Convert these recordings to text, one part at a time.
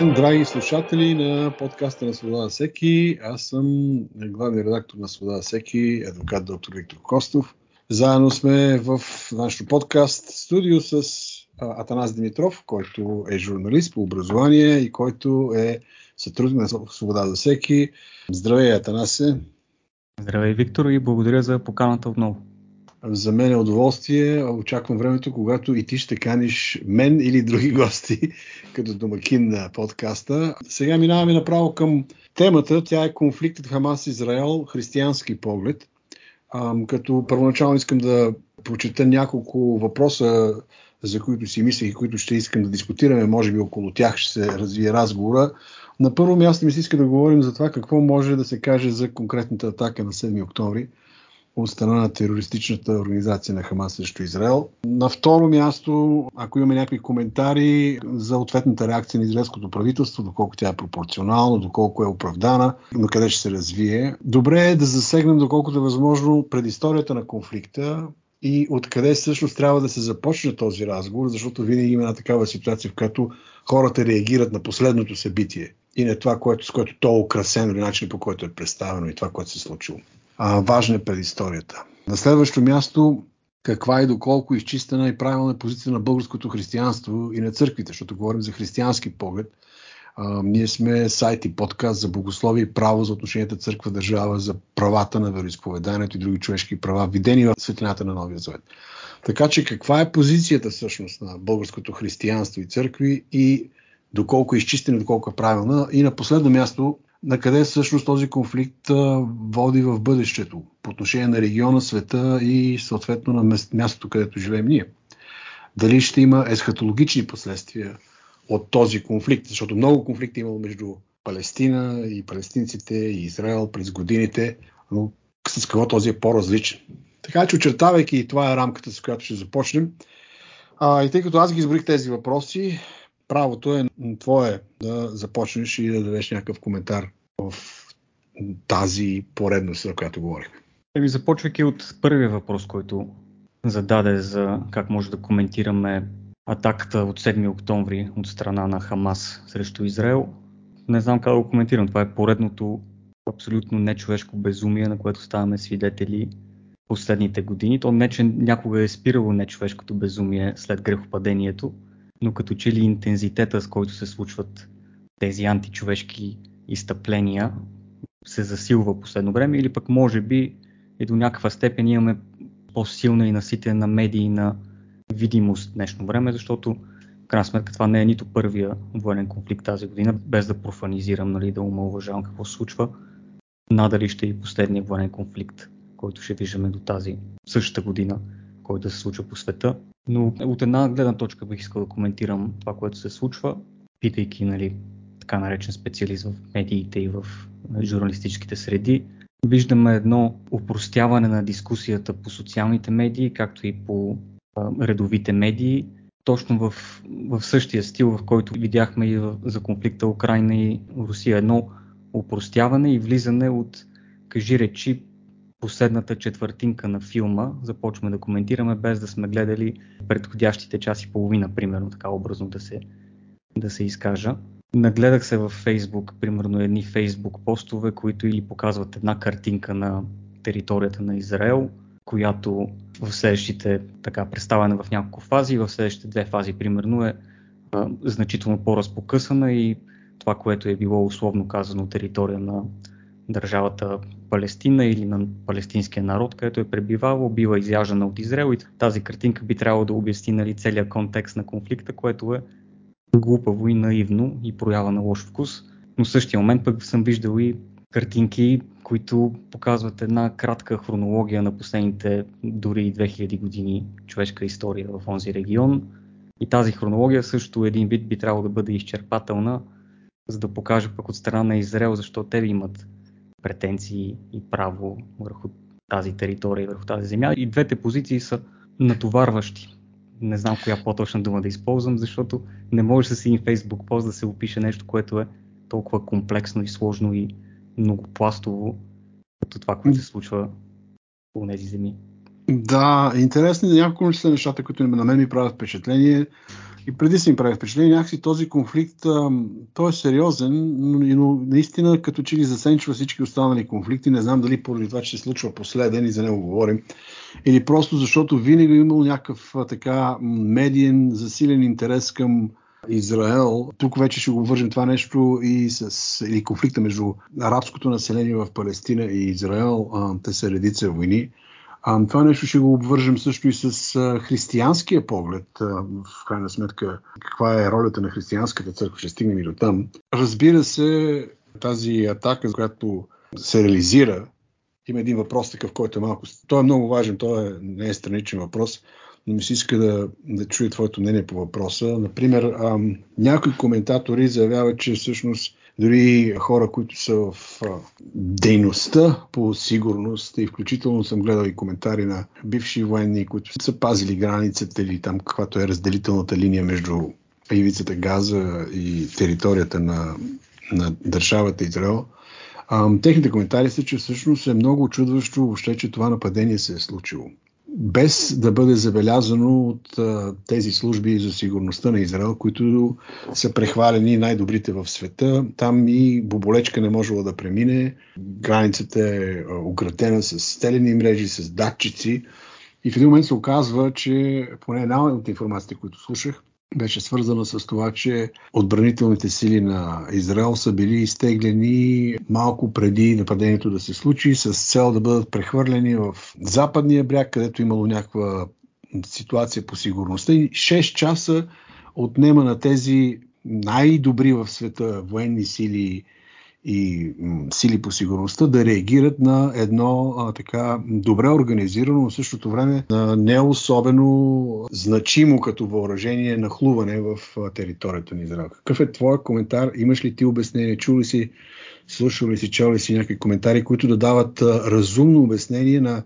Драги слушатели на подкаста на Свобода всеки, аз съм главният редактор на Свобода всеки, адвокат доктор Виктор Костов. Заедно сме в нашото подкаст студио с Атанас Димитров, който е журналист по образование и който е сътрудник на Свобода за всеки. Здравей, Атанасе! Здравей, Виктор, и благодаря за поканата отново. За мен е удоволствие. Очаквам времето, когато и ти ще каниш мен или други гости като домакин на подкаста. Сега минаваме направо към темата. Тя е конфликтът Хамас-Израел, християнски поглед. Като първоначално искам да прочета няколко въпроса, за които си мислех и които ще искам да дискутираме. Може би около тях ще се развие разговора. На първо място ми се иска да говорим за това какво може да се каже за конкретната атака на 7 октомври от страна на терористичната организация на Хамас срещу Израел. На второ място, ако имаме някакви коментари за ответната реакция на израелското правителство, доколко тя е пропорционална, доколко е оправдана, на къде ще се развие. Добре е да засегнем, доколкото е възможно, предисторията на конфликта, и откъде всъщност трябва да се започне този разговор, защото винаги има една такава ситуация, в която хората реагират на последното събитие и на това, което, с което то е украсено или начин по който е представено и това, което се е случило а, важна е предисторията. На следващо място, каква и доколко изчистена и правилна позиция на българското християнство и на църквите, защото говорим за християнски поглед. А, ние сме сайт и подкаст за богословие и право за отношенията църква-държава, за правата на вероисповеданието и други човешки права, видени в светлината на Новия Завет. Така че каква е позицията всъщност на българското християнство и църкви и доколко е изчистена, доколко е правилна. И на последно място, на къде всъщност този конфликт води в бъдещето по отношение на региона, света и съответно на мястото, където живеем ние. Дали ще има есхатологични последствия от този конфликт, защото много конфликти имало между Палестина и палестинците и Израел през годините, но с какво този е по-различен. Така че, очертавайки, това е рамката, с която ще започнем. А, и тъй като аз ги изборих тези въпроси, правото е твое да започнеш и да дадеш някакъв коментар в тази поредност, за която говорихме. Еми, започвайки от първия въпрос, който зададе за как може да коментираме атаката от 7 октомври от страна на Хамас срещу Израел. Не знам как да го коментирам. Това е поредното абсолютно нечовешко безумие, на което ставаме свидетели последните години. То не, че някога е спирало нечовешкото безумие след грехопадението, но като че ли интензитета, с който се случват тези античовешки изтъпления, се засилва последно време или пък може би и до някаква степен имаме по-силна и наситена медийна видимост в днешно време, защото в крайна сметка това не е нито първия военен конфликт тази година, без да профанизирам, нали, да омалважавам какво се случва. Надали ще е и последния военен конфликт, който ще виждаме до тази същата година, който да се случва по света. Но от една гледна точка бих искал да коментирам това, което се случва, питайки нали, така наречен специалист в медиите и в журналистическите среди. Виждаме едно упростяване на дискусията по социалните медии, както и по редовите медии, точно в, в същия стил, в който видяхме и за конфликта Украина и Русия. Едно упростяване и влизане от, кажи речи, последната четвъртинка на филма започваме да коментираме, без да сме гледали предходящите час и половина, примерно, така образно да се, да се изкажа. Нагледах се във Фейсбук, примерно едни Фейсбук постове, които или показват една картинка на територията на Израел, която в следващите, така представена в няколко фази, в следващите две фази, примерно, е а, значително по-разпокъсана и това, което е било условно казано територия на държавата Палестина или на палестинския народ, където е пребивавал, бива изяждана от Израел и тази картинка би трябвало да обясни нали, целият контекст на конфликта, което е глупаво и наивно и проява на лош вкус. Но в същия момент пък съм виждал и картинки, които показват една кратка хронология на последните дори 2000 години човешка история в този регион. И тази хронология също един вид би трябвало да бъде изчерпателна, за да покаже пък от страна на Израел защо те имат претенции и право върху тази територия, върху тази земя. И двете позиции са натоварващи. Не знам коя по-точна дума да използвам, защото не може с един Facebook пост да се опише нещо, което е толкова комплексно и сложно и многопластово, като това, което се случва по тези земи. Да, интересни няколко са нещата, които на мен ми правят впечатление. И преди си ми прави впечатление, някакси този конфликт, той е сериозен, но, наистина като че ли засенчва всички останали конфликти. Не знам дали поради това, че се случва последен и за него говорим, или просто защото винаги е имал някакъв така медиен, засилен интерес към Израел. Тук вече ще го вържим това нещо и с или конфликта между арабското население в Палестина и Израел. Те са редица войни. А, това нещо ще го обвържем също и с а, християнския поглед. А, в крайна сметка, каква е ролята на християнската църква, ще стигнем и до там. Разбира се, тази атака, която се реализира, има един въпрос такъв, който е малко... Той е много важен, той е, не е страничен въпрос, но ми се иска да, да чуя твоето мнение по въпроса. Например, ам, някои коментатори заявяват, че всъщност дори хора, които са в дейността по сигурност и включително съм гледал и коментари на бивши военни, които са пазили границата или там каквато е разделителната линия между ивицата Газа и територията на, на държавата Израел. техните коментари са, че всъщност е много чудващо въобще, че това нападение се е случило без да бъде забелязано от а, тези служби за сигурността на Израел, които са прехвалени най-добрите в света. Там и боболечка не можело да премине. Границата е оградена с стелени мрежи, с датчици. И в един момент се оказва, че поне една от информациите, които слушах, беше свързана с това, че отбранителните сили на Израел са били изтеглени малко преди нападението да се случи, с цел да бъдат прехвърлени в западния бряг, където имало някаква ситуация по сигурността. И 6 часа отнема на тези най-добри в света военни сили и сили по сигурността да реагират на едно а, така добре организирано, но в същото време а, не особено значимо като въоръжение нахлуване в територията на Израел. Какъв е твой коментар? Имаш ли ти обяснение? Чули си, слушал ли си, чел ли си някакви коментари, които да дават разумно обяснение на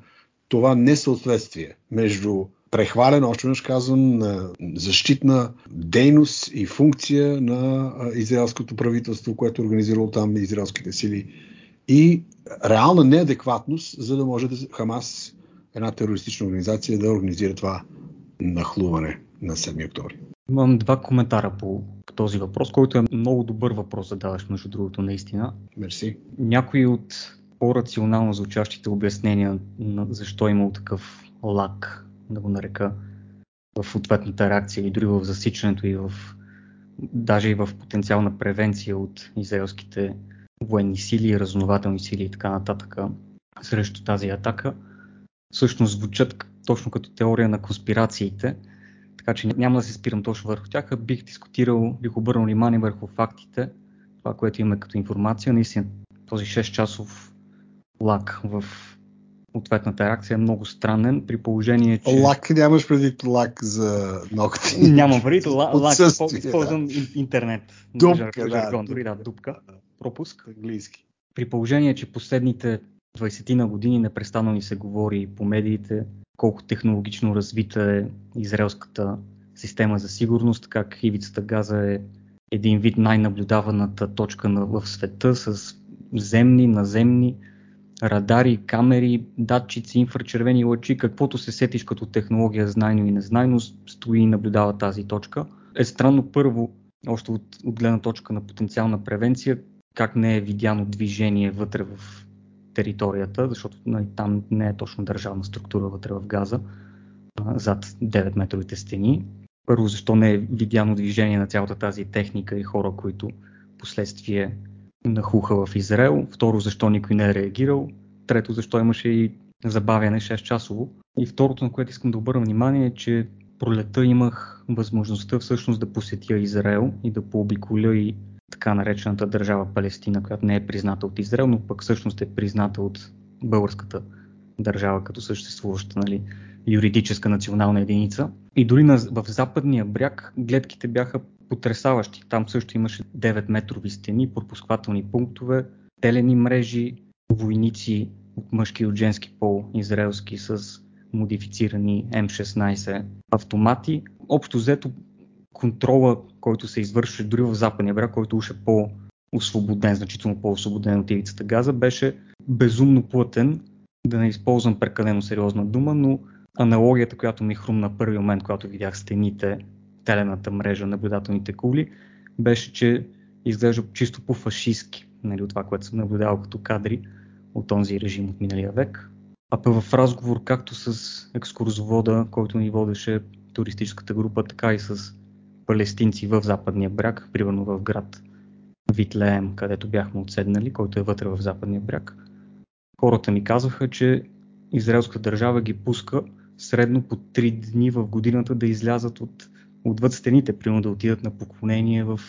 това несъответствие между прехвален, още веднъж казвам, на защитна дейност и функция на израелското правителство, което е организирало там израелските сили и реална неадекватност, за да може да Хамас, една терористична организация, да организира това нахлуване на 7 октомври. Имам два коментара по, по този въпрос, който е много добър въпрос да даваш, между другото, наистина. Мерси. Някои от по-рационално звучащите обяснения на защо е имал такъв лак да го нарека, в ответната реакция и дори в засичането и в даже и в потенциална превенция от израелските военни сили, разнователни сили и така нататък срещу тази атака, всъщност звучат точно като теория на конспирациите, така че няма да се спирам точно върху тях, а бих дискутирал, бих обърнал внимание върху фактите, това, което имаме като информация. Наистина този 6-часов лак в ответната реакция е много странен, при положение, че... Лак нямаш преди лак за ногти. Нямам преди лак, използвам да. интернет. Дупка, да. Жаргон, дори да, дупка. Пропуск. Английски. При положение, че последните 20 на години непрестанно ни се говори по медиите колко технологично развита е израелската система за сигурност, как ивицата Газа е един вид най-наблюдаваната точка на, в света с земни, наземни, радари, камери, датчици, инфрачервени лъчи, каквото се сетиш като технология, знайно и незнайно, стои и наблюдава тази точка. Е странно първо, още от, от гледна точка на потенциална превенция, как не е видяно движение вътре в територията, защото нали, там не е точно държавна структура вътре в газа, а, зад 9 метровите стени. Първо, защо не е видяно движение на цялата тази техника и хора, които последствие нахуха в Израел. Второ, защо никой не е реагирал. Трето, защо имаше и забавяне 6 часово. И второто, на което искам да обърна внимание е, че пролета имах възможността всъщност да посетя Израел и да пообиколя и така наречената държава Палестина, която не е призната от Израел, но пък всъщност е призната от българската държава като съществуваща нали, юридическа национална единица. И дори на, в западния бряг гледките бяха потрясаващи. Там също имаше 9 метрови стени, пропусквателни пунктове, телени мрежи, войници от мъжки и от женски пол, израелски с модифицирани М16 автомати. Общо взето контрола, който се извършва дори в западния бряг, който уж е по-освободен, значително по-освободен от ивицата газа, беше безумно плътен, да не използвам прекалено сериозна дума, но аналогията, която ми хрумна първи момент, когато видях стените телената мрежа, наблюдателните кули, беше, че изглежда чисто по-фашистски нали, от това, което съм наблюдавал като кадри от този режим от миналия век. А пък в разговор както с екскурзовода, който ни водеше туристическата група, така и с палестинци в западния бряг, примерно в град Витлеем, където бяхме отседнали, който е вътре в западния бряг. Хората ми казаха, че израелска държава ги пуска средно по 3 дни в годината да излязат от, отвъд стените, примерно да отидат на поклонение в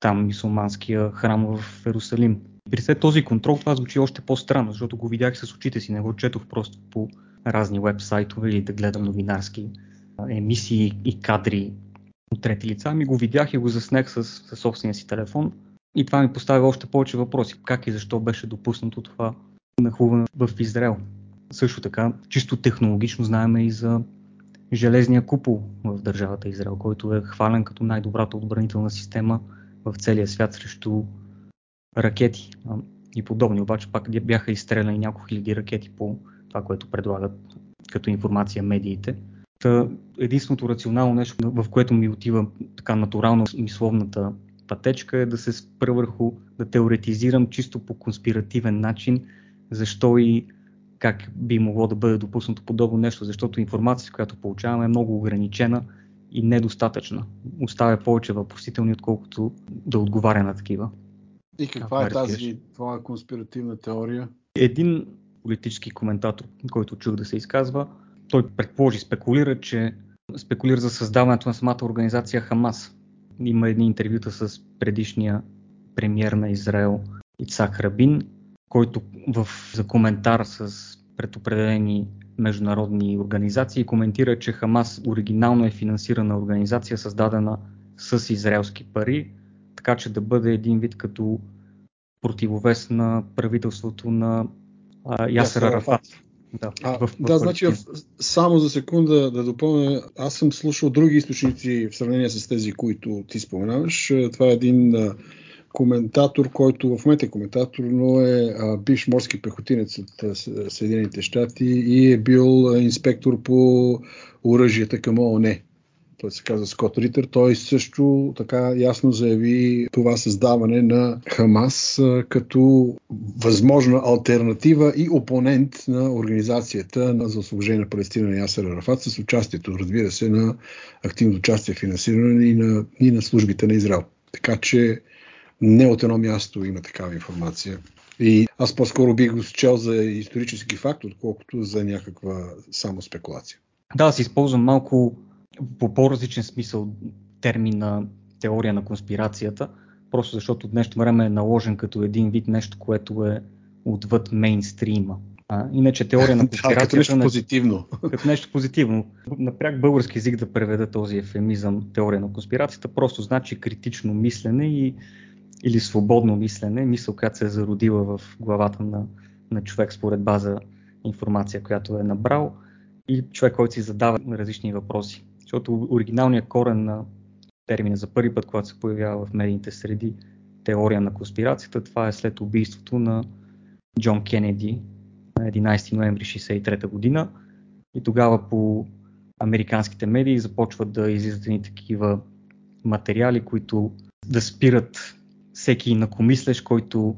там мисулманския храм в Ерусалим. При след този контрол това звучи още по-странно, защото го видях с очите си, не го четох просто по разни веб-сайтове или да гледам новинарски емисии и кадри от трети лица. Ами го видях и го заснех с, с собствения си телефон. И това ми поставя още повече въпроси. Как и защо беше допуснато това нахлуване в Израел? Също така, чисто технологично знаем и за железния купол в държавата Израел, който е хвален като най-добрата отбранителна система в целия свят срещу ракети и подобни. Обаче пак бяха изстреляни няколко хиляди ракети по това, което предлагат като информация медиите. Та, единственото рационално нещо, в което ми отива така натурално мисловната пътечка е да се спра върху, да теоретизирам чисто по конспиративен начин, защо и как би могло да бъде допуснато подобно нещо, защото информацията, която получаваме е много ограничена и недостатъчна. Оставя повече въпросителни, отколкото да отговаря на такива. И каква е тази твоя конспиративна теория? Един политически коментатор, който чух да се изказва, той предположи, спекулира, че спекулира за създаването на самата организация Хамас. Има едни интервюта с предишния премьер на Израел Ицак Рабин, който в, за коментар с предопределени международни организации коментира, че Хамас оригинално е финансирана организация, създадена с израелски пари, така че да бъде един вид като противовес на правителството на а, Ясер Арафат. Да, а, в, в да значи само за секунда да допълня, аз съм слушал други източници в сравнение с тези, които ти споменаваш. Това е един коментатор, който в момента е коментатор, но е а, бивш морски пехотинец от а, Съединените щати и е бил а, инспектор по оръжията към ООН той се казва Скот Ритър, той също така ясно заяви това създаване на Хамас като възможна альтернатива и опонент на организацията за освобождение на Палестина на Ясер Арафат с участието, разбира се, на активно участие финансиране и на, и на службите на Израел. Така че не от едно място има такава информация. И аз по-скоро бих го счел за исторически факт, отколкото за някаква само спекулация. Да, аз използвам малко по по-различен смисъл термина теория на конспирацията, просто защото днешно време е наложен като един вид нещо, което е отвъд мейнстрима. А, иначе теория на конспирацията... като нещо позитивно. Като нещо позитивно. Напряк български език да преведа този ефемизъм теория на конспирацията просто значи критично мислене и, или свободно мислене, мисъл, която се е зародила в главата на, на човек според база информация, която е набрал и човек, който си задава различни въпроси. Защото оригиналният корен на термина за първи път, когато се появява в медийните среди, теория на конспирацията, това е след убийството на Джон Кенеди на 11 ноември 1963 година. И тогава по американските медии започват да излизат такива материали, които да спират всеки инакомислещ, който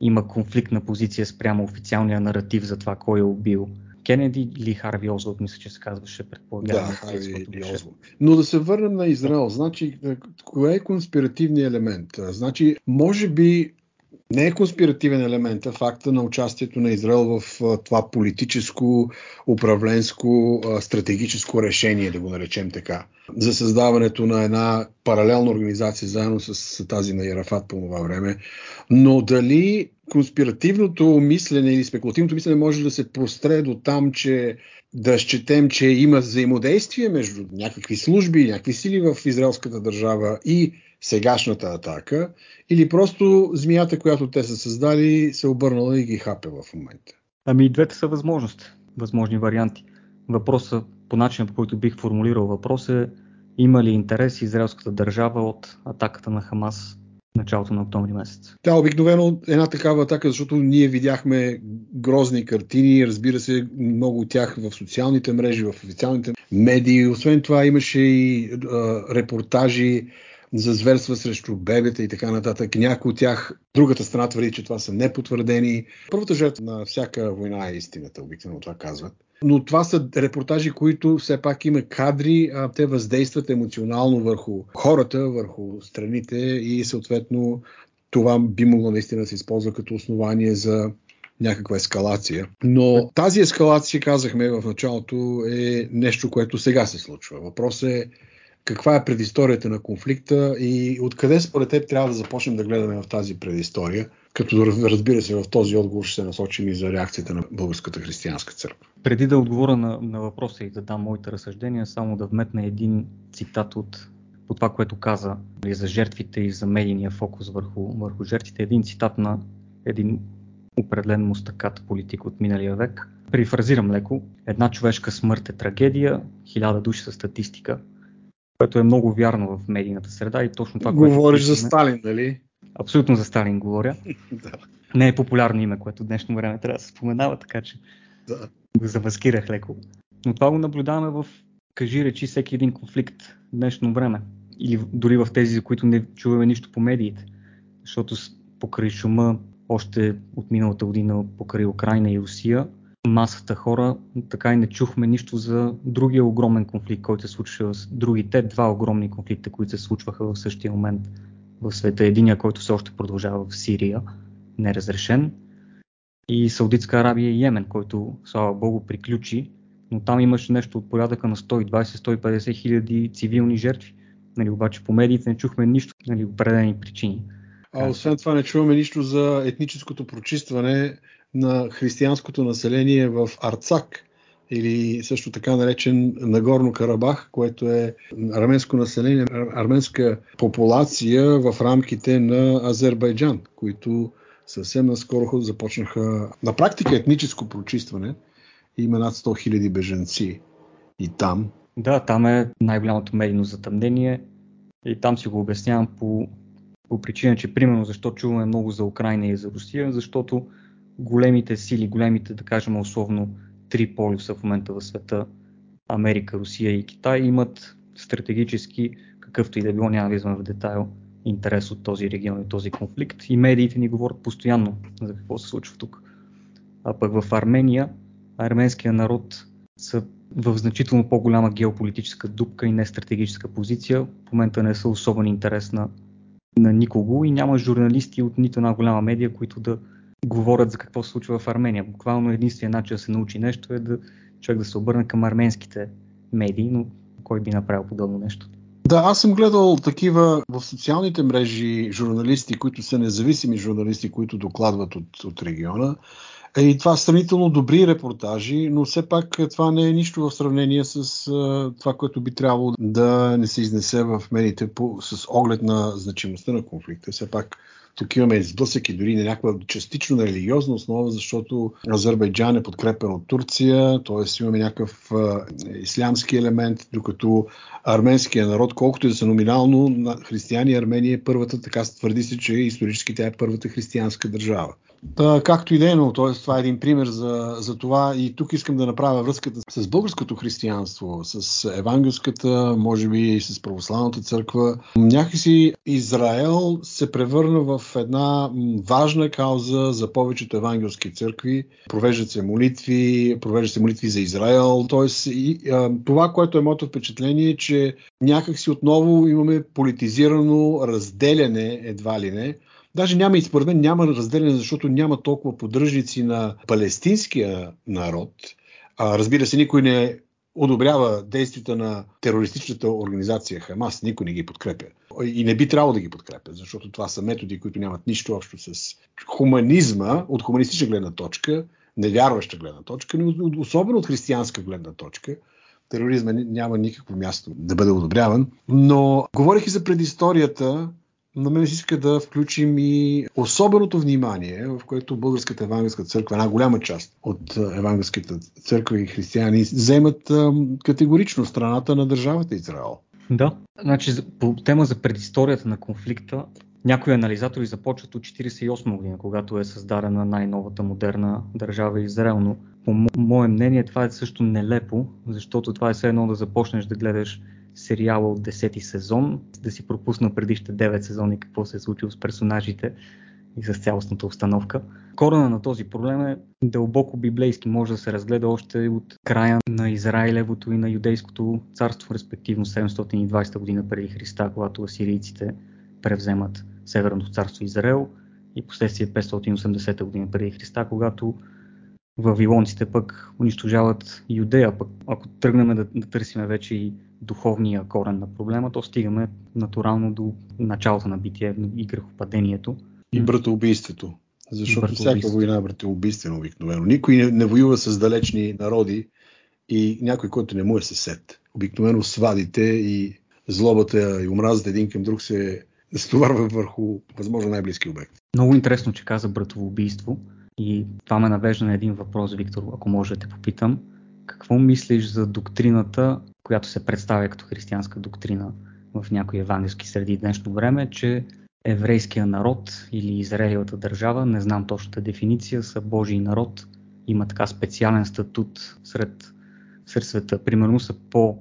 има конфликтна позиция спрямо официалния наратив за това кой е убил Кенеди или Харви Озволд, мисля, че се казваше, предполагам. Да, Харви Озволд. Но да се върнем на Израел. Значи, е, кое е конспиративният елемент? Значи, може би не е конспиративен елемент а факта на участието на Израел в това политическо, управленско, стратегическо решение, да го наречем така, за създаването на една паралелна организация заедно с тази на Ярафат по това време. Но дали конспиративното мислене или спекулативното мислене може да се простре до там, че да счетем, че има взаимодействие между някакви служби, някакви сили в израелската държава и сегашната атака, или просто змията, която те са създали, се обърнала и ги хапе в момента? Ами и двете са възможности, възможни варианти. Въпросът, по начин по който бих формулирал въпрос е има ли интерес израелската държава от атаката на Хамас началото на октомври месец. Да, обикновено една такава атака, защото ние видяхме грозни картини, разбира се, много от тях в социалните мрежи, в официалните медии. Освен това имаше и а, репортажи за зверства срещу бебета и така нататък. Някои от тях, другата страна твърди, че това са непотвърдени. Първата жертва на всяка война е истината, обикновено това казват. Но това са репортажи, които все пак има кадри, а те въздействат емоционално върху хората, върху страните и съответно това би могло наистина да се използва като основание за някаква ескалация. Но тази ескалация, казахме в началото, е нещо, което сега се случва. Въпросът е каква е предисторията на конфликта и откъде според теб трябва да започнем да гледаме в тази предистория, като разбира се в този отговор ще се насочим и за реакцията на Българската християнска църква. Преди да отговоря на, на въпроса и да дам моите разсъждения, само да вметна един цитат от по това, което каза нали, за жертвите и за медийния фокус върху, върху жертвите. Един цитат на един определен мустакат политик от миналия век. Прифразирам леко. Една човешка смърт е трагедия, хиляда души са статистика което е много вярно в медийната среда и точно това, което... Говориш за Сталин, нали? Абсолютно за Сталин говоря. да. Не е популярно име, което в днешно време трябва да се споменава, така че да. го замаскирах леко. Но това го наблюдаваме в, кажи речи, всеки един конфликт в днешно време. Или дори в тези, за които не чуваме нищо по медиите. Защото покрай шума още от миналата година покрай Украина и Русия, масата хора така и не чухме нищо за другия огромен конфликт, който се случва с другите два огромни конфликта, които се случваха в същия момент в света. Единия, който все още продължава в Сирия, неразрешен, и Саудитска Арабия и Йемен, който, слава Богу, приключи, но там имаше нещо от порядъка на 120-150 хиляди цивилни жертви. Нали, обаче по медиите не чухме нищо, нали, определени причини. А освен това не чуваме нищо за етническото прочистване на християнското население в Арцак или също така наречен Нагорно Карабах, което е арменско население, арменска популация в рамките на Азербайджан, които съвсем наскоро започнаха на практика етническо прочистване. Има над 100 000 беженци и там. Да, там е най-голямото медийно затъмнение и там си го обяснявам по, по причина, че примерно защо чуваме много за Украина и за Русия, защото големите сили, големите, да кажем условно, три полюса в момента в света, Америка, Русия и Китай, имат стратегически, какъвто и да било, няма да в детайл, интерес от този регион и този конфликт. И медиите ни говорят постоянно за какво се случва тук. А пък в Армения, арменския народ са в значително по-голяма геополитическа дупка и не стратегическа позиция. В момента не са особен интерес на, на никого и няма журналисти от нито една голяма медия, които да говорят за какво се случва в Армения. Буквално единственият начин да се научи нещо е да човек да се обърне към арменските медии, но кой би направил подобно нещо? Да, аз съм гледал такива в социалните мрежи журналисти, които са независими журналисти, които докладват от, от региона. Е, и това сравнително добри репортажи, но все пак това не е нищо в сравнение с това, което би трябвало да не се изнесе в медиите по, с оглед на значимостта на конфликта. Все пак тук имаме сблъсък и дори на някаква частично на религиозна основа, защото Азербайджан е подкрепен от Турция, т.е. имаме някакъв ислямски елемент, докато арменския народ, колкото и да са номинално на християни, Армения е първата, така твърди се, че исторически тя е първата християнска държава. Та, както и да е, но т.е. това е един пример за, за това и тук искам да направя връзката с българското християнство, с евангелската, може би и с православната църква. Някакси Израел се превърна в една важна кауза за повечето евангелски църкви. Провеждат се молитви, провеждат се молитви за Израел. Т.е. това, което е моето впечатление, е, че някакси отново имаме политизирано разделяне, едва ли не, Даже няма и според мен няма разделение, защото няма толкова поддръжници на палестинския народ. А, разбира се, никой не одобрява действията на терористичната организация Хамас. Никой не ги подкрепя. И не би трябвало да ги подкрепя, защото това са методи, които нямат нищо общо с хуманизма, от хуманистична гледна точка, невярваща гледна точка, но особено от християнска гледна точка. Тероризма няма никакво място да бъде одобряван. Но говорих и за предисторията на мен си иска да включим и особеното внимание, в което Българската евангелска църква, една голяма част от евангелската църква и християни, вземат категорично страната на държавата Израел. Да, значи по тема за предисторията на конфликта, някои анализатори започват от 1948 година, когато е създадена най-новата модерна държава Израел, но по мое мнение това е също нелепо, защото това е все едно да започнеш да гледаш сериала от 10-ти сезон, да си пропуснал предишните 9 сезони какво се е случило с персонажите и с цялостната установка. Корена на този проблем е дълбоко библейски, може да се разгледа още от края на Израилевото и на юдейското царство, респективно 720 година преди Христа, когато асирийците превземат Северното царство Израел и последствие 580 година преди Христа, когато вавилонците пък унищожават Юдея. Пък ако тръгнем да, да търсим вече и духовния корен на проблема, то стигаме натурално до началото на битие и грехопадението. И братоубийството. Защото всяка война е братоубийствена обикновено. Никой не, не воюва с далечни народи и някой, който не му е съсед. Обикновено свадите и злобата и омразата един към друг се стоварва върху възможно най-близки обект. Много интересно, че каза братоубийство. И това ме навежда на един въпрос, Виктор, ако може да те попитам. Какво мислиш за доктрината, която се представя като християнска доктрина в някои евангелски среди днешно време, че еврейския народ или Израилата държава, не знам точната дефиниция, са Божий народ, има така специален статут сред, сред света. Примерно са по,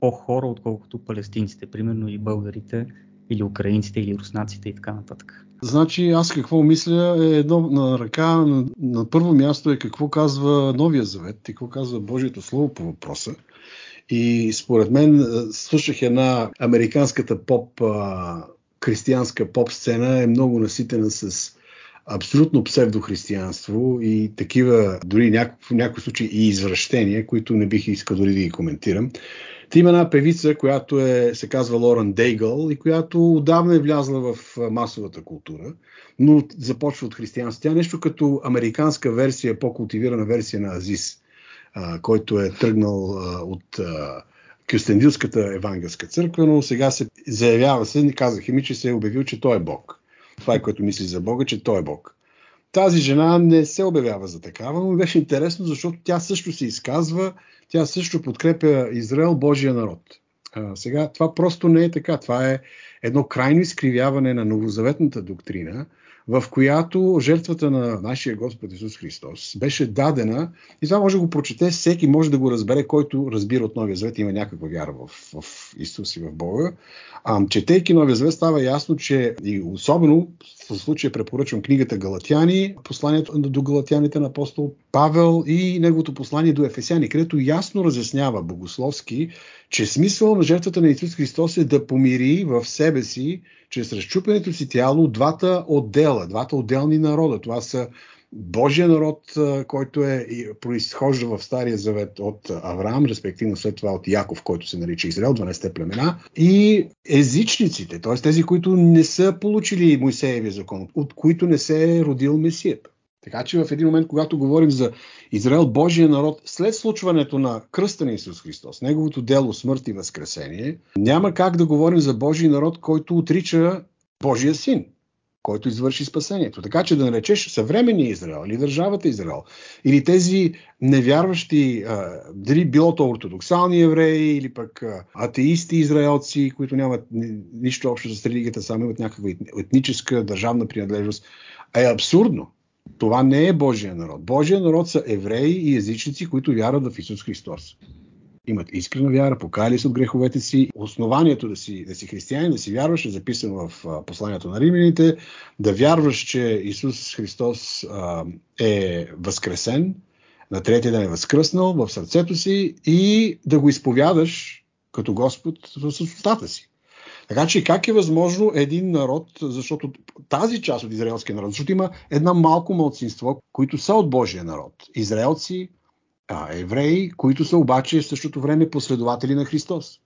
по-хора, отколкото палестинците, примерно и българите, или украинците, или руснаците и така нататък. Значи аз какво мисля е едно на ръка. На, на първо място е какво казва Новия Завет и какво казва Божието Слово по въпроса. И според мен слушах една американската поп, християнска поп сцена е много наситена с абсолютно псевдохристиянство и такива, дори в някои случаи и извращения, които не бих искал дори да ги коментирам. Та има една певица, която е, се казва Лорен Дейгъл и която отдавна е влязла в масовата култура, но започва от християнство. Тя е нещо като американска версия, по-култивирана версия на Азис, който е тръгнал от Кюстендилската евангелска църква, но сега се заявява се, не казаха ми, че се е обявил, че той е Бог. Това е което мисли за Бога, че той е Бог. Тази жена не се обявява за такава, но беше интересно, защото тя също се изказва, тя също подкрепя Израел, Божия народ. А, сега, това просто не е така. Това е едно крайно изкривяване на новозаветната доктрина, в която жертвата на нашия Господ Исус Христос беше дадена, и това може да го прочете, всеки може да го разбере, който разбира от Новия Завет, има някаква вяра в, в Исус и в Бога. А, четейки Новия Завет става ясно, че и особено случая препоръчвам книгата Галатяни, посланието до галатяните на апостол Павел и неговото послание до Ефесяни, където ясно разяснява богословски, че смисъл на жертвата на Исус Христос е да помири в себе си, чрез разчупенето си тяло, двата отдела, двата отделни народа. Това са Божия народ, който е произхожда в Стария завет от Авраам, респективно след това от Яков, който се нарича Израел, 12 племена, и езичниците, т.е. тези, които не са получили Моисеевия закон, от които не се е родил Месията. Така че в един момент, когато говорим за Израел, Божия народ, след случването на кръста на Исус Христос, неговото дело, смърт и възкресение, няма как да говорим за Божий народ, който отрича Божия син който извърши спасението. Така че да наречеш съвременния Израел или държавата Израел, или тези невярващи, дали било то ортодоксални евреи, или пък атеисти израелци, които нямат нищо общо с религията, само имат някаква етническа държавна принадлежност, е абсурдно. Това не е Божия народ. Божия народ са евреи и езичници, които вярват в Исус Христос имат искрена вяра, покаяли се от греховете си. Основанието да си, да си християнин, да си вярваш е записано в посланието на римляните, да вярваш, че Исус Христос а, е възкресен, на третия ден е възкръснал в сърцето си и да го изповядаш като Господ в устата си. Така че как е възможно един народ, защото тази част от израелския народ, защото има една малко мълцинство, които са от Божия народ. Израелци, а, евреи, които са обаче в същото време последователи на Христос.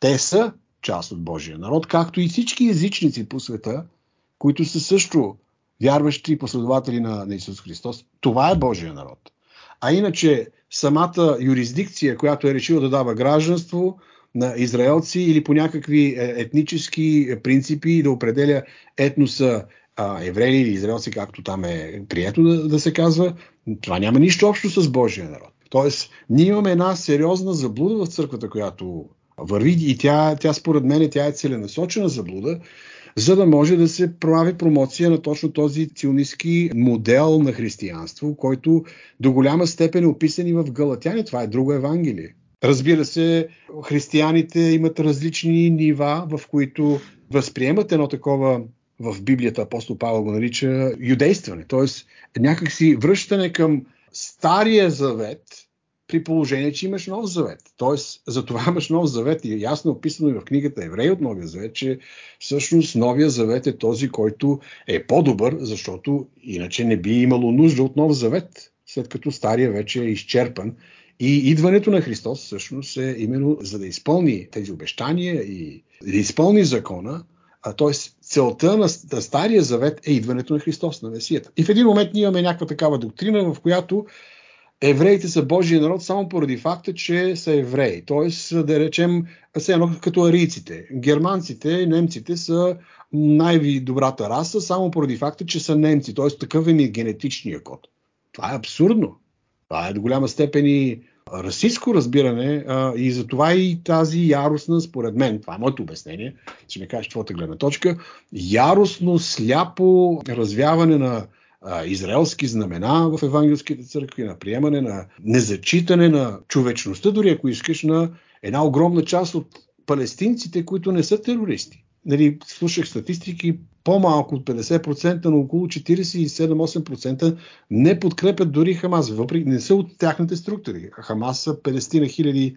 Те са част от Божия народ, както и всички езичници по света, които са също вярващи последователи на, на Исус Христос. Това е Божия народ. А иначе самата юрисдикция, която е решила да дава гражданство на израелци или по някакви е, етнически принципи да определя етноса евреи или израелци, както там е прието да, да се казва, това няма нищо общо с Божия народ. Тоест, ние имаме една сериозна заблуда в църквата, която върви и тя, тя според мен тя е целенасочена заблуда, за да може да се прави промоция на точно този ционистски модел на християнство, който до голяма степен е описан и в Галатяни. Това е друго Евангелие. Разбира се, християните имат различни нива, в които възприемат едно такова в Библията апостол Павел го нарича юдействане, т.е. някакси връщане към Стария завет, при положение, че имаш нов завет. Тоест, за това имаш нов завет и е ясно описано и в книгата Евреи от Новия завет, че всъщност Новия завет е този, който е по-добър, защото иначе не би имало нужда от нов завет, след като Стария вече е изчерпан. И идването на Христос всъщност е именно за да изпълни тези обещания и да изпълни закона, т.е. целта на, на Стария завет е идването на Христос, на Месията. И в един момент ние имаме някаква такава доктрина, в която евреите са Божия народ само поради факта, че са евреи. Тоест, да речем, все едно като арийците. Германците, немците са най-добрата раса само поради факта, че са немци. Тоест, такъв е генетичния код. Това е абсурдно. Това е до голяма степен и расистско разбиране а, и за това и тази яростна, според мен, това е моето обяснение, ще ми кажеш твоята гледна точка, яростно, сляпо развяване на а, израелски знамена в евангелските църкви, на приемане на незачитане на човечността, дори ако искаш, на една огромна част от палестинците, които не са терористи. Нали, слушах статистики, по-малко от 50%, но около 47-8% не подкрепят дори Хамас, въпреки не са от тяхните структури. Хамас са 50 на хиляди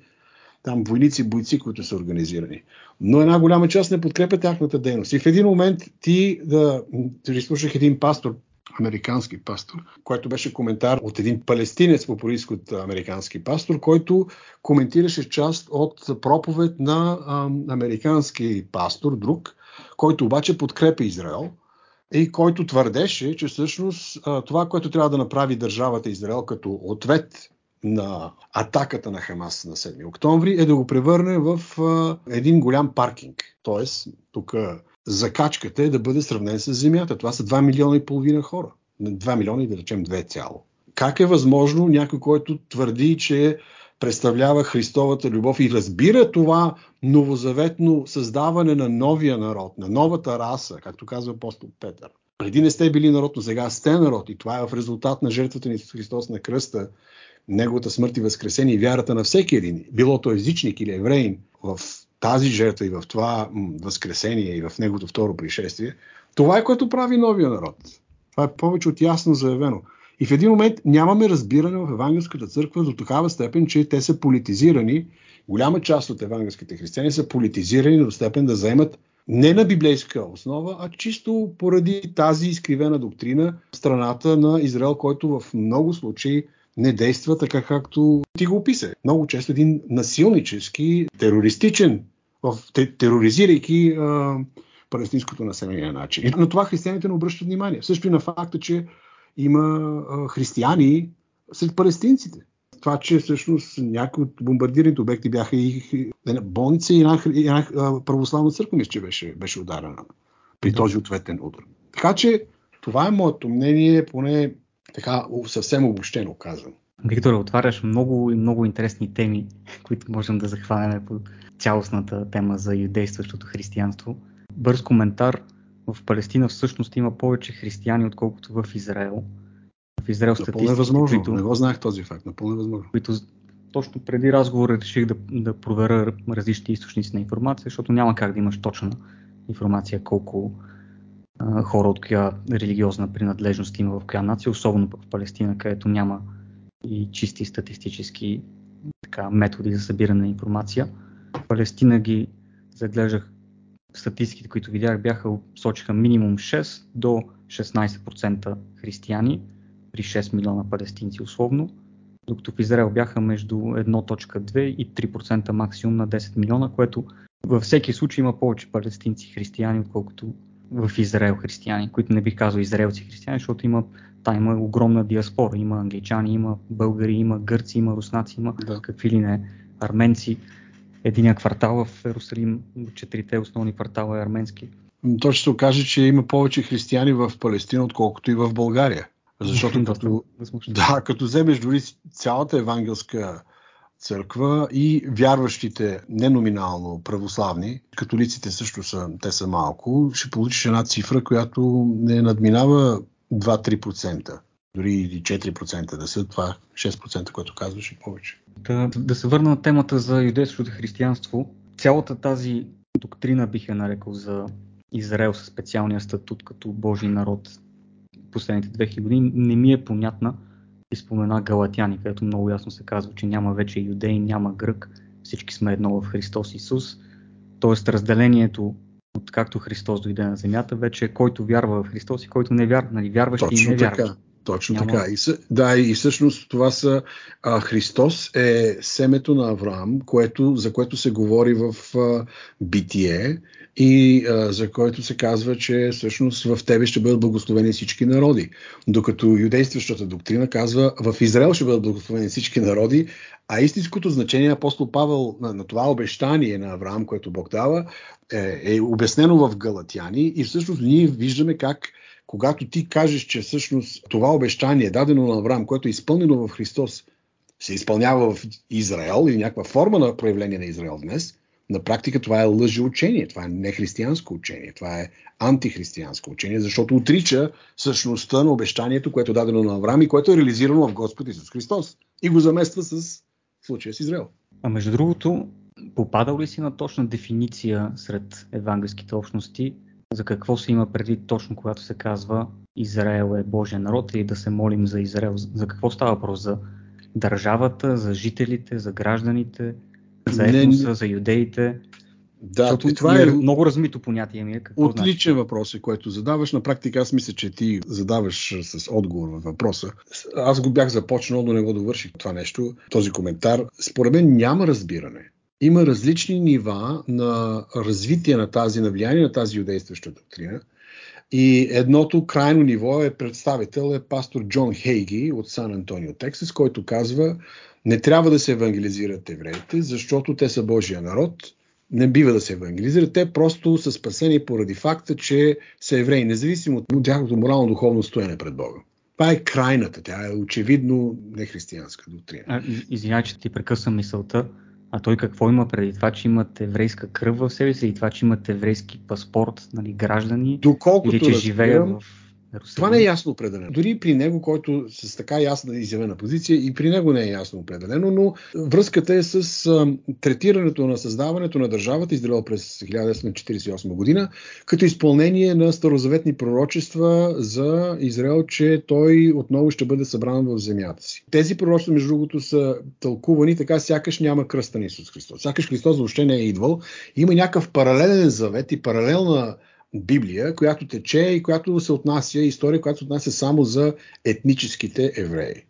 там войници, бойци, които са организирани. Но една голяма част не подкрепя тяхната дейност. И в един момент ти да, ти слушах един пастор американски пастор, който беше коментар от един палестинец по происход американски пастор, който коментираше част от проповед на а, американски пастор, друг, който обаче подкрепя Израел и който твърдеше, че всъщност а, това, което трябва да направи държавата Израел като ответ на атаката на Хамас на 7 октомври е да го превърне в а, един голям паркинг. Тоест, тук закачката е да бъде сравнен с Земята. Това са 2 милиона и половина хора. 2 милиона и да речем 2 цяло. Как е възможно някой, който твърди, че представлява Христовата любов и разбира това новозаветно създаване на новия народ, на новата раса, както казва апостол Петър. Преди не сте били народ, но сега сте народ и това е в резултат на жертвата ни с Христос на кръста, неговата смърт и възкресение и вярата на всеки един, било то езичник или евреин, в тази жертва и в това възкресение и в неговото второ пришествие, това е което прави новия народ. Това е повече от ясно заявено. И в един момент нямаме разбиране в евангелската църква до такава степен, че те са политизирани. Голяма част от евангелските християни са политизирани до степен да заемат не на библейска основа, а чисто поради тази изкривена доктрина страната на Израел, който в много случаи не действа така, както ти го описа. Много често един насилнически, терористичен, тероризирайки а, палестинското население начин. На това християните не обръщат внимание. Също и на факта, че има а, християни сред палестинците. Това, че всъщност някои от бомбардираните обекти бяха и болница и една, една православна църква, мисля, че беше, беше ударена при този ответен удар. Така че това е моето мнение, поне така съвсем обобщено казвам. Виктор, отваряш много и много интересни теми, които можем да захванем по цялостната тема за юдействащото християнство. Бърз коментар. В Палестина всъщност има повече християни, отколкото в Израел. В Израел статистики, възможно. Които, не го знаех този факт. Напълно възможно. Които точно преди разговора реших да, да проверя различни източници на информация, защото няма как да имаш точна информация колко хора от коя религиозна принадлежност има в коя нация, особено в Палестина, където няма и чисти статистически така, методи за събиране на информация. В Палестина ги заглеждах статистиките, които видях, бяха сочиха минимум 6 до 16% християни при 6 милиона палестинци условно, докато в Израел бяха между 1.2 и 3% максимум на 10 милиона, което във всеки случай има повече палестинци християни, отколкото в Израел християни, които не бих казал израелци християни, защото има, там има огромна диаспора. Има англичани, има българи, има гърци, има руснаци, има да. какви ли не арменци. Единия квартал в Ерусалим, четирите основни квартала е арменски. То ще се окаже, че има повече християни в Палестина, отколкото и в България. Защото като, да, като вземеш дори цялата евангелска църква и вярващите неноминално православни, католиците също са, те са малко, ще получиш една цифра, която не надминава 2-3%. Дори и 4% да са, това 6%, което казваш и повече. Да, да се върна на темата за юдейското християнство. Цялата тази доктрина бих я нарекал за Израел със специалния статут като Божий народ последните 2000 години не ми е понятна и спомена Галатяни, където много ясно се казва, че няма вече юдей, няма грък, всички сме едно в Христос Исус. Тоест разделението от както Христос дойде на земята, вече е който вярва в Христос и който не вярва, нали, вярващи Точно и не вярващи. Точно Няма... така. И, да, и всъщност това са. А, Христос е семето на Авраам, което, за което се говори в а, Битие и а, за който се казва, че всъщност в тебе ще бъдат благословени всички народи. Докато юдействащата доктрина казва, в Израел ще бъдат благословени всички народи, а истинското значение на апостол Павел на, на това обещание на Авраам, което Бог дава, е, е обяснено в Галатяни и всъщност ние виждаме как когато ти кажеш, че всъщност това обещание, дадено на Авраам, което е изпълнено в Христос, се изпълнява в Израел или някаква форма на проявление на Израел днес, на практика това е лъжеучение, това е нехристиянско учение, това е антихристиянско учение, защото отрича същността на обещанието, което е дадено на Авраам и което е реализирано в Господ Исус Христос и го замества с случая с Израел. А между другото, попадал ли си на точна дефиниция сред евангелските общности за какво се има преди точно, когато се казва Израел е Божия народ и да се молим за Израел. За какво става въпрос? За държавата, за жителите, за гражданите, за етноса, за юдеите? Да, Защото това е много размито понятие ми. Е, какво отличен значи? въпрос е, който задаваш. На практика аз мисля, че ти задаваш с отговор във въпроса. Аз го бях започнал, но не го довърших това нещо, този коментар. Според мен няма разбиране има различни нива на развитие на тази, на влияние на тази юдействаща доктрина. И едното крайно ниво е представител е пастор Джон Хейги от Сан Антонио, Тексас, който казва не трябва да се евангелизират евреите, защото те са Божия народ, не бива да се евангелизират. Те просто са спасени поради факта, че са евреи, независимо от тяхното морално-духовно стоене пред Бога. Това е крайната, тя е очевидно нехристиянска доктрина. Извинявай, че ти прекъсвам мисълта. А той какво има преди това, че имат еврейска кръв в себе си и това, че имат еврейски паспорт, нали, граждани? Доколкото или че живеят в това не е ясно определено. Дори при него, който с така ясна изявена позиция, и при него не е ясно определено, но връзката е с третирането на създаването на държавата Израел през 1948 година, като изпълнение на старозаветни пророчества за Израел, че той отново ще бъде събран в земята си. Тези пророчества, между другото, са тълкувани така, сякаш няма кръста на Исус Христос. Сякаш Христос въобще не е идвал. Има някакъв паралелен завет и паралелна Библия, която тече и която се отнася, история, която се отнася само за етническите евреи.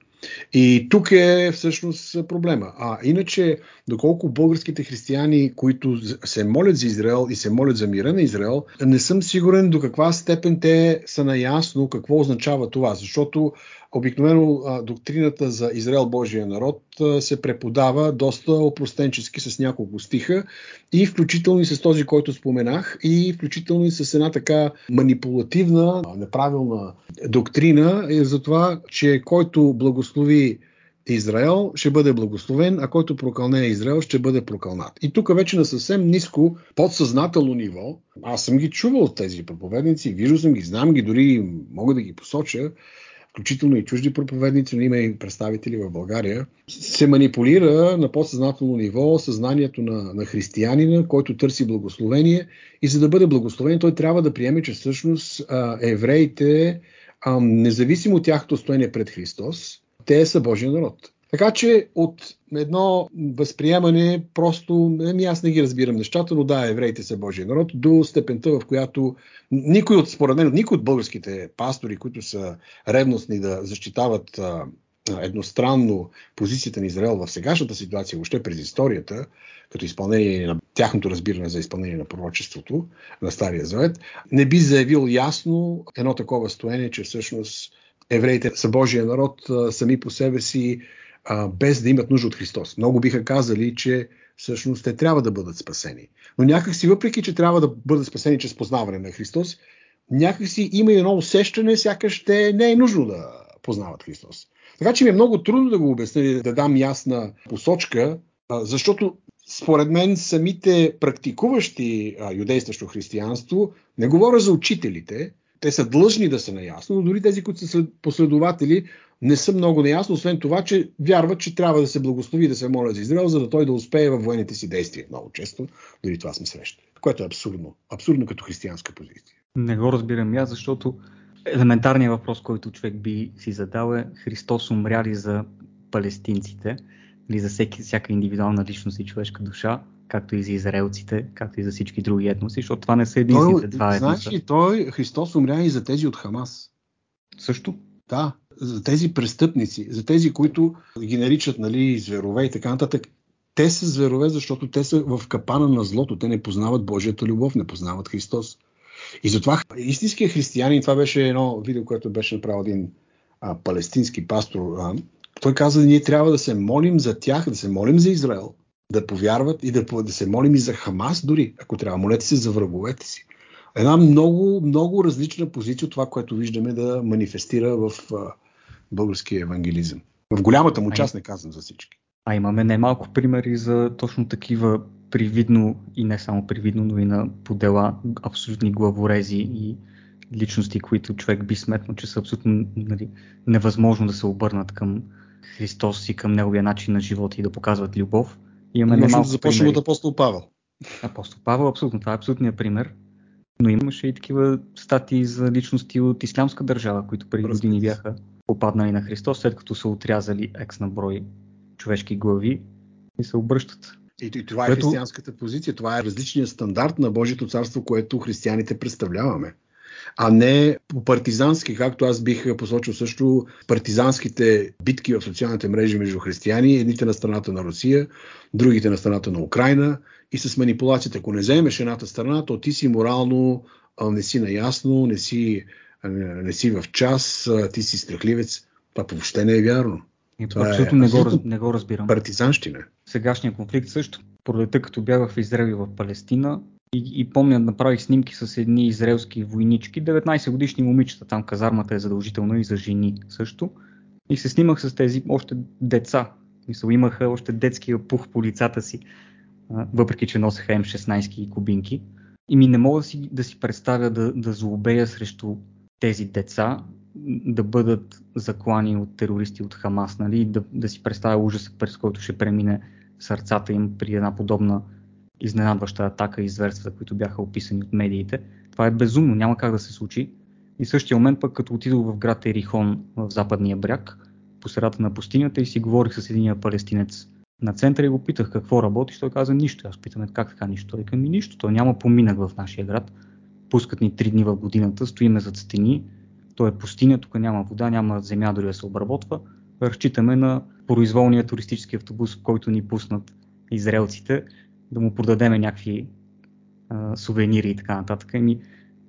И тук е всъщност проблема. А иначе, доколко българските християни, които се молят за Израел и се молят за мира на Израел, не съм сигурен до каква степен те са наясно какво означава това. Защото Обикновено доктрината за Израел Божия народ се преподава доста опростенчески с няколко стиха и включително и с този, който споменах и включително и с една така манипулативна, неправилна доктрина е за това, че който благослови Израел ще бъде благословен, а който прокълне Израел ще бъде прокълнат. И тук вече на съвсем ниско, подсъзнателно ниво, аз съм ги чувал тези проповедници, виждал съм ги, знам ги, дори мога да ги посоча, включително и чужди проповедници, но има и представители в България, се манипулира на подсъзнателно ниво съзнанието на, на християнина, който търси благословение. И за да бъде благословен, той трябва да приеме, че всъщност а, евреите, а, независимо от тяхното стоение пред Христос, те са Божия народ. Така че от едно възприемане просто, ами аз не ги разбирам нещата, но да, евреите са Божия народ, до степента, в която никой от, според мен, никой от българските пастори, които са ревностни да защитават а, едностранно позицията на Израел в сегашната ситуация, въобще през историята, като изпълнение на тяхното разбиране за изпълнение на пророчеството на Стария Завет, не би заявил ясно едно такова стоение, че всъщност евреите са Божия народ сами по себе си, без да имат нужда от Христос. Много биха казали, че всъщност те трябва да бъдат спасени. Но някакси, въпреки че трябва да бъдат спасени чрез познаване на Христос, някакси има едно усещане, сякаш те не е нужно да познават Христос. Така че ми е много трудно да го обясня, да дам ясна посочка, защото според мен самите практикуващи юдействащо християнство, не говоря за учителите, те са длъжни да са наясно, но дори тези, които са последователи, не са много наясно, освен това, че вярват, че трябва да се благослови да се моля за Израел, за да той да успее във военните си действия. Много често, дори това сме срещали. Което е абсурдно. Абсурдно като християнска позиция. Не го разбирам я, защото елементарният въпрос, който човек би си задал е Христос умря ли за палестинците или за всеки, всяка индивидуална личност и човешка душа, както и за израелците, както и за всички други етноси, защото това не са единствените два етноса. Знаеш ли, той Христос умря и за тези от Хамас. Също? Да, за тези престъпници, за тези, които ги наричат нали, зверове и така нататък. Те са зверове, защото те са в капана на злото. Те не познават Божията любов, не познават Христос. И затова истинският християнин, това беше едно видео, което беше направил един а, палестински пастор. А, той каза, ние трябва да се молим за тях, да се молим за Израел, да повярват и да, да се молим и за Хамас дори, ако трябва. Молете се за враговете си. Една много, много различна позиция от това, което виждаме да манифестира в българския евангелизъм. В голямата му част не казвам за всички. А имаме немалко примери за точно такива привидно и не само привидно, но и на подела абсолютни главорези и личности, които човек би сметнал, че са абсолютно нали, невъзможно да се обърнат към Христос и към неговия начин на живота и да показват любов. Имаме немалко да започнем от апостол Павел. Апостол Павел, абсолютно. Това е абсолютният пример. Но имаше и такива статии за личности от ислямска държава, които преди години бяха попаднали на Христос, след като са отрязали екс на брой човешки глави и се обръщат. И, и това е което... християнската позиция, това е различният стандарт на Божието царство, което християните представляваме. А не по партизански, както аз бих посочил също партизанските битки в социалните мрежи между християни, едните на страната на Русия, другите на страната на Украина и с манипулацията. Ако не вземеш едната страна, то ти си морално не си наясно, не си, не си в час, ти си страхливец. Това въобще не е вярно. И това е абсолютно е, не, го, не го разбирам. Партизанщина. Сегашният конфликт също. Пролета, като бях в Израел и в Палестина, и, и помня, направих снимки с едни израелски войнички, 19 годишни момичета, там казармата е задължителна и за жени също. И се снимах с тези още деца. Мисъл, имаха още детския пух по лицата си, въпреки че носеха М16 и кубинки. И ми не мога да си, да си представя да, да злобея срещу тези деца, да бъдат заклани от терористи от Хамас, нали? да, да си представя ужасът, през който ще премине сърцата им при една подобна изненадваща атака и зверства, които бяха описани от медиите. Това е безумно, няма как да се случи. И в същия момент пък като отидох в град Ерихон в западния бряг, по средата на пустинята и си говорих с един палестинец на центъра и го питах какво работи. Той каза нищо. Аз питаме как така нищо. Той каза ми нищо. Той няма поминък в нашия град. Пускат ни три дни в годината, стоиме зад стени. То е пустиня, тук няма вода, няма земя дори да се обработва. Разчитаме на произволния туристически автобус, който ни пуснат израелците, да му продадеме някакви а, сувенири и така нататък. И,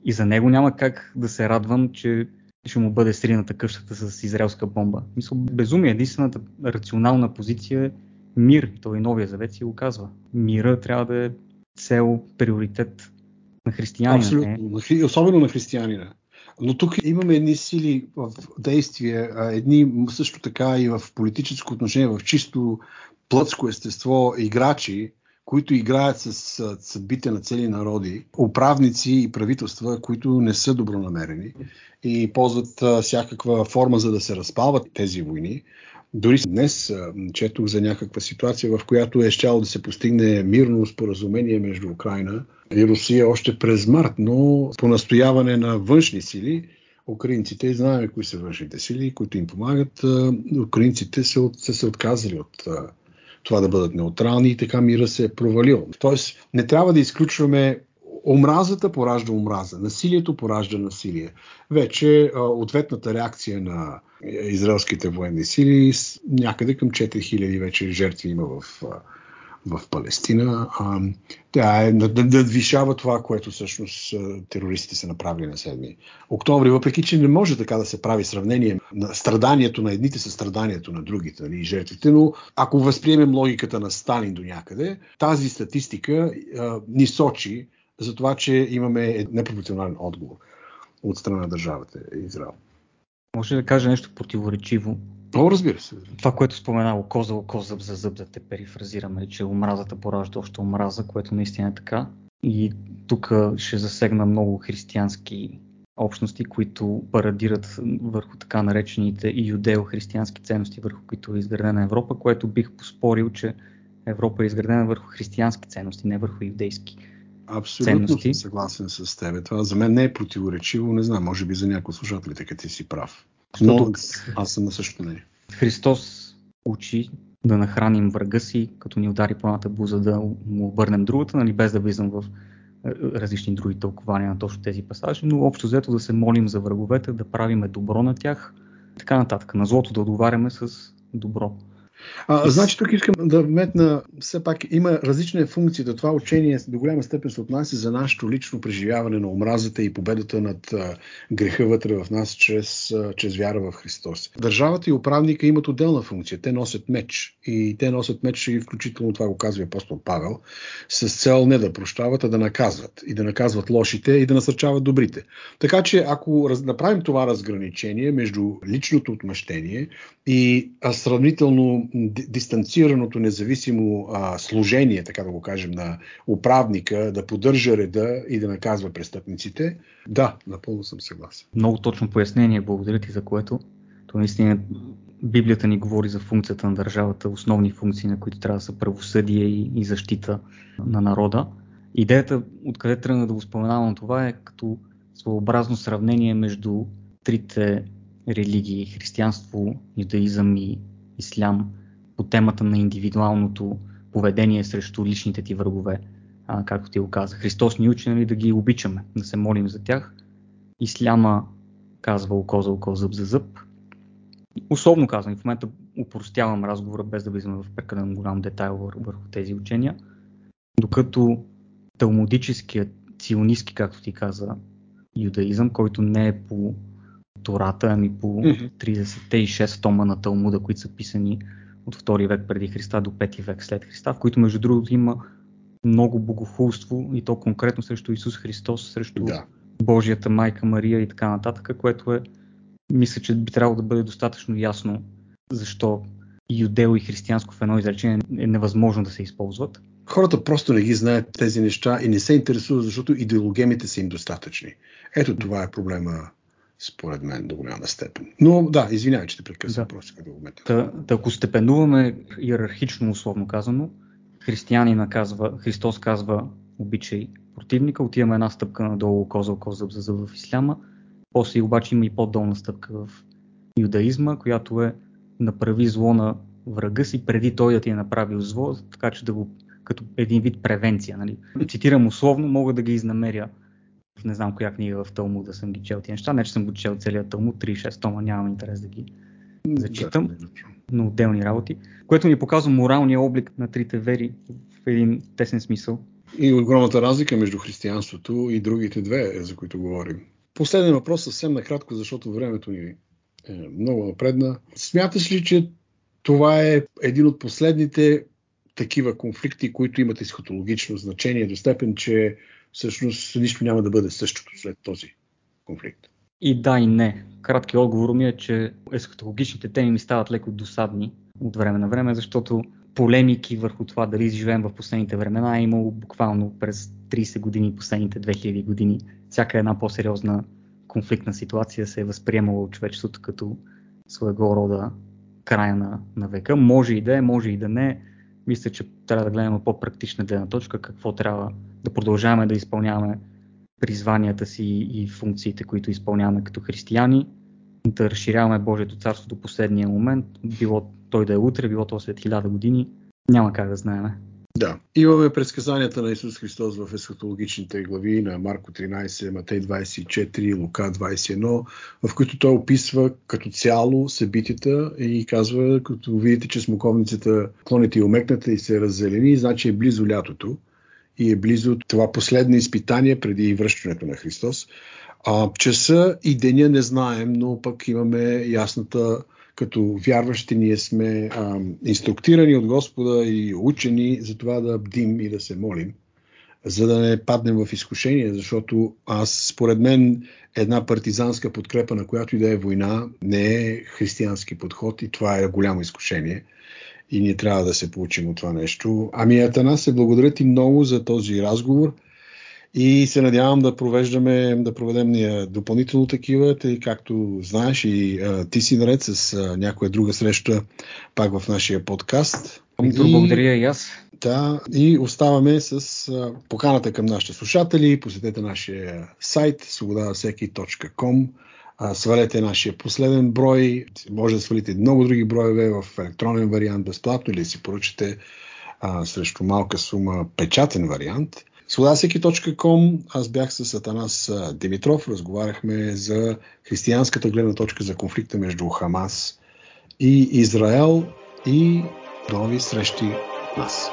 и за него няма как да се радвам, че ще му бъде срината къщата с израелска бомба. Мисля, безумие. Единствената рационална позиция е мир. Той новия завет си го казва. Мира трябва да е цел, приоритет на християнина. Абсолютно. Е. Особено на християнина. Но тук имаме едни сили в действие, едни също така и в политическо отношение, в чисто плътско естество играчи, които играят с съдбите на цели народи, управници и правителства, които не са добронамерени и ползват всякаква форма за да се разпалват тези войни. Дори днес четох за някаква ситуация, в която е щяло да се постигне мирно споразумение между Украина и Русия още през март, но по настояване на външни сили, украинците, знаем кои са външните сили, които им помагат, украинците са, са се отказали от това да бъдат неутрални и така мира се е провалил. Тоест, не трябва да изключваме Омразата поражда омраза, насилието поражда насилие. Вече ответната реакция на израелските военни сили някъде към 4000 вече жертви има в, в Палестина. А, тя е, надвишава това, което всъщност терористите са направили на 7 октомври, въпреки че не може така да се прави сравнение на страданието на едните с страданието на другите нали, жертвите, но ако възприемем логиката на Сталин до някъде, тази статистика а, ни сочи за това, че имаме непропорционален отговор от страна на държавата Израел. Може да кажа нещо противоречиво? О, разбира се. Това, което спомена око за око, зъб за зъб, да те перифразираме, че омразата поражда още омраза, което наистина е така. И тук ще засегна много християнски общности, които парадират върху така наречените и юдео-християнски ценности, върху които е изградена Европа, което бих поспорил, че Европа е изградена върху християнски ценности, не върху юдейски. Абсолютно ценности. съм съгласен с теб. Това за мен не е противоречиво, не знам, може би за някои слушателите, като ти си прав. Но аз съм на същото мнение. Христос учи да нахраним врага си, като ни удари по едната буза да му обърнем другата, нали, без да влизам в е, различни други тълкования на точно тези пасажи, но общо взето да се молим за враговете, да правиме добро на тях, така нататък. На злото да отговаряме с добро. А, значи тук искам да вметна, все пак има различни функции. Да това учение до голяма степен се отнася за нашето лично преживяване на омразата и победата над а, греха вътре в нас чрез, а, чрез вяра в Христос. Държавата и управника имат отделна функция. Те носят меч. И те носят меч, и включително това го казва апостол Павел, с цел не да прощават, а да наказват. И да наказват лошите и да насърчават добрите. Така че ако раз, направим това разграничение между личното отмъщение и сравнително дистанцираното независимо а, служение, така да го кажем, на управника да поддържа реда и да наказва престъпниците, да, напълно съм съгласен. Много точно пояснение, благодаря ти за което. То наистина Библията ни говори за функцията на държавата, основни функции, на които трябва да са правосъдие и, и защита на народа. Идеята, откъде тръгна да го споменавам това е като своеобразно сравнение между трите религии християнство, юдаизъм и ислям по темата на индивидуалното поведение срещу личните ти врагове, а, както ти го каза. Христос ни учи нали, да ги обичаме, да се молим за тях. Исляма казва око за око, зъб за зъб. Особено казвам, в момента упростявам разговора, без да влизаме в прекалено голям детайл върху тези учения, докато талмудическият, ционистки, както ти каза, юдаизъм, който не е по Тората, ами по 36 тома на Талмуда, които са писани от 2 век преди Христа до 5 век след Христа, в които между другото има много богохулство и то конкретно срещу Исус Христос, срещу да. Божията майка Мария и така нататък, което е, мисля, че би трябвало да бъде достатъчно ясно защо юдео и християнско в едно изречение е невъзможно да се използват. Хората просто не ги знаят тези неща и не се интересуват, защото идеологемите са им достатъчни. Ето това е проблема според мен, до голяма степен. Но да, извинявай, че те прекъсвам, да. просто като момент. Да, да, ако степенуваме иерархично, условно казано, християни наказва, Христос казва обичай противника, отиваме една стъпка надолу, око за око, зъб за зъб в исляма, после обаче има и по-долна стъпка в юдаизма, която е направи зло на врага си преди той да ти е направил зло, така че да го като един вид превенция. Нали? Цитирам условно, мога да ги изнамеря не знам коя книга в Талмуд да съм ги чел тези неща. Не, че съм го чел целият Талмуд, 36 тома, нямам интерес да ги зачитам, но отделни работи, което ни показва моралния облик на трите вери в един тесен смисъл. И огромната разлика между християнството и другите две, за които говорим. Последен въпрос съвсем накратко, защото времето ни е много напредна. Смяташ ли, че това е един от последните такива конфликти, които имат есхатологично значение до степен, че всъщност нищо няма да бъде същото след този конфликт. И да, и не. Кратки отговор ми е, че есхатологичните теми ми стават леко досадни от време на време, защото полемики върху това дали живеем в последните времена е имало буквално през 30 години, последните 2000 години. Всяка една по-сериозна конфликтна ситуация се е възприемала от човечеството като своего рода края на, на века. Може и да е, може и да не. Мисля, че трябва да гледаме по-практична гледна точка, какво трябва да продължаваме да изпълняваме призванията си и функциите, които изпълняваме като християни, да разширяваме Божието царство до последния момент, било той да е утре, било то след хиляда години, няма как да знаем. Да. Имаме предсказанията на Исус Христос в есхатологичните глави на Марко 13, Матей 24, Лука 21, в които той описва като цяло събитията и казва, като видите, че смоковницата клоните и омекната и се раззелени, значи е близо лятото и е близо това последно изпитание преди връщането на Христос. А, часа и деня не знаем, но пък имаме ясната, като вярващи ние сме а, инструктирани от Господа и учени за това да бдим и да се молим за да не паднем в изкушение, защото аз, според мен, една партизанска подкрепа на която и да е война не е християнски подход и това е голямо изкушение. И ние трябва да се получим от това нещо. Ами, Атанас, се благодаря ти много за този разговор и се надявам да провеждаме, да проведем ние допълнително такива, тъй както знаеш и а, ти си наред с а, някоя друга среща пак в нашия подкаст. И, благодаря и аз. Да, и оставаме с а, поканата към нашите слушатели. Посетете нашия сайт свободавасеки.com свалете нашия последен брой. Може да свалите много други броеве в електронен вариант безплатно или си поръчате а, срещу малка сума печатен вариант. Свободасеки.com Аз бях с Атанас Димитров. Разговаряхме за християнската гледна точка за конфликта между Хамас и Израел и нови срещи нас.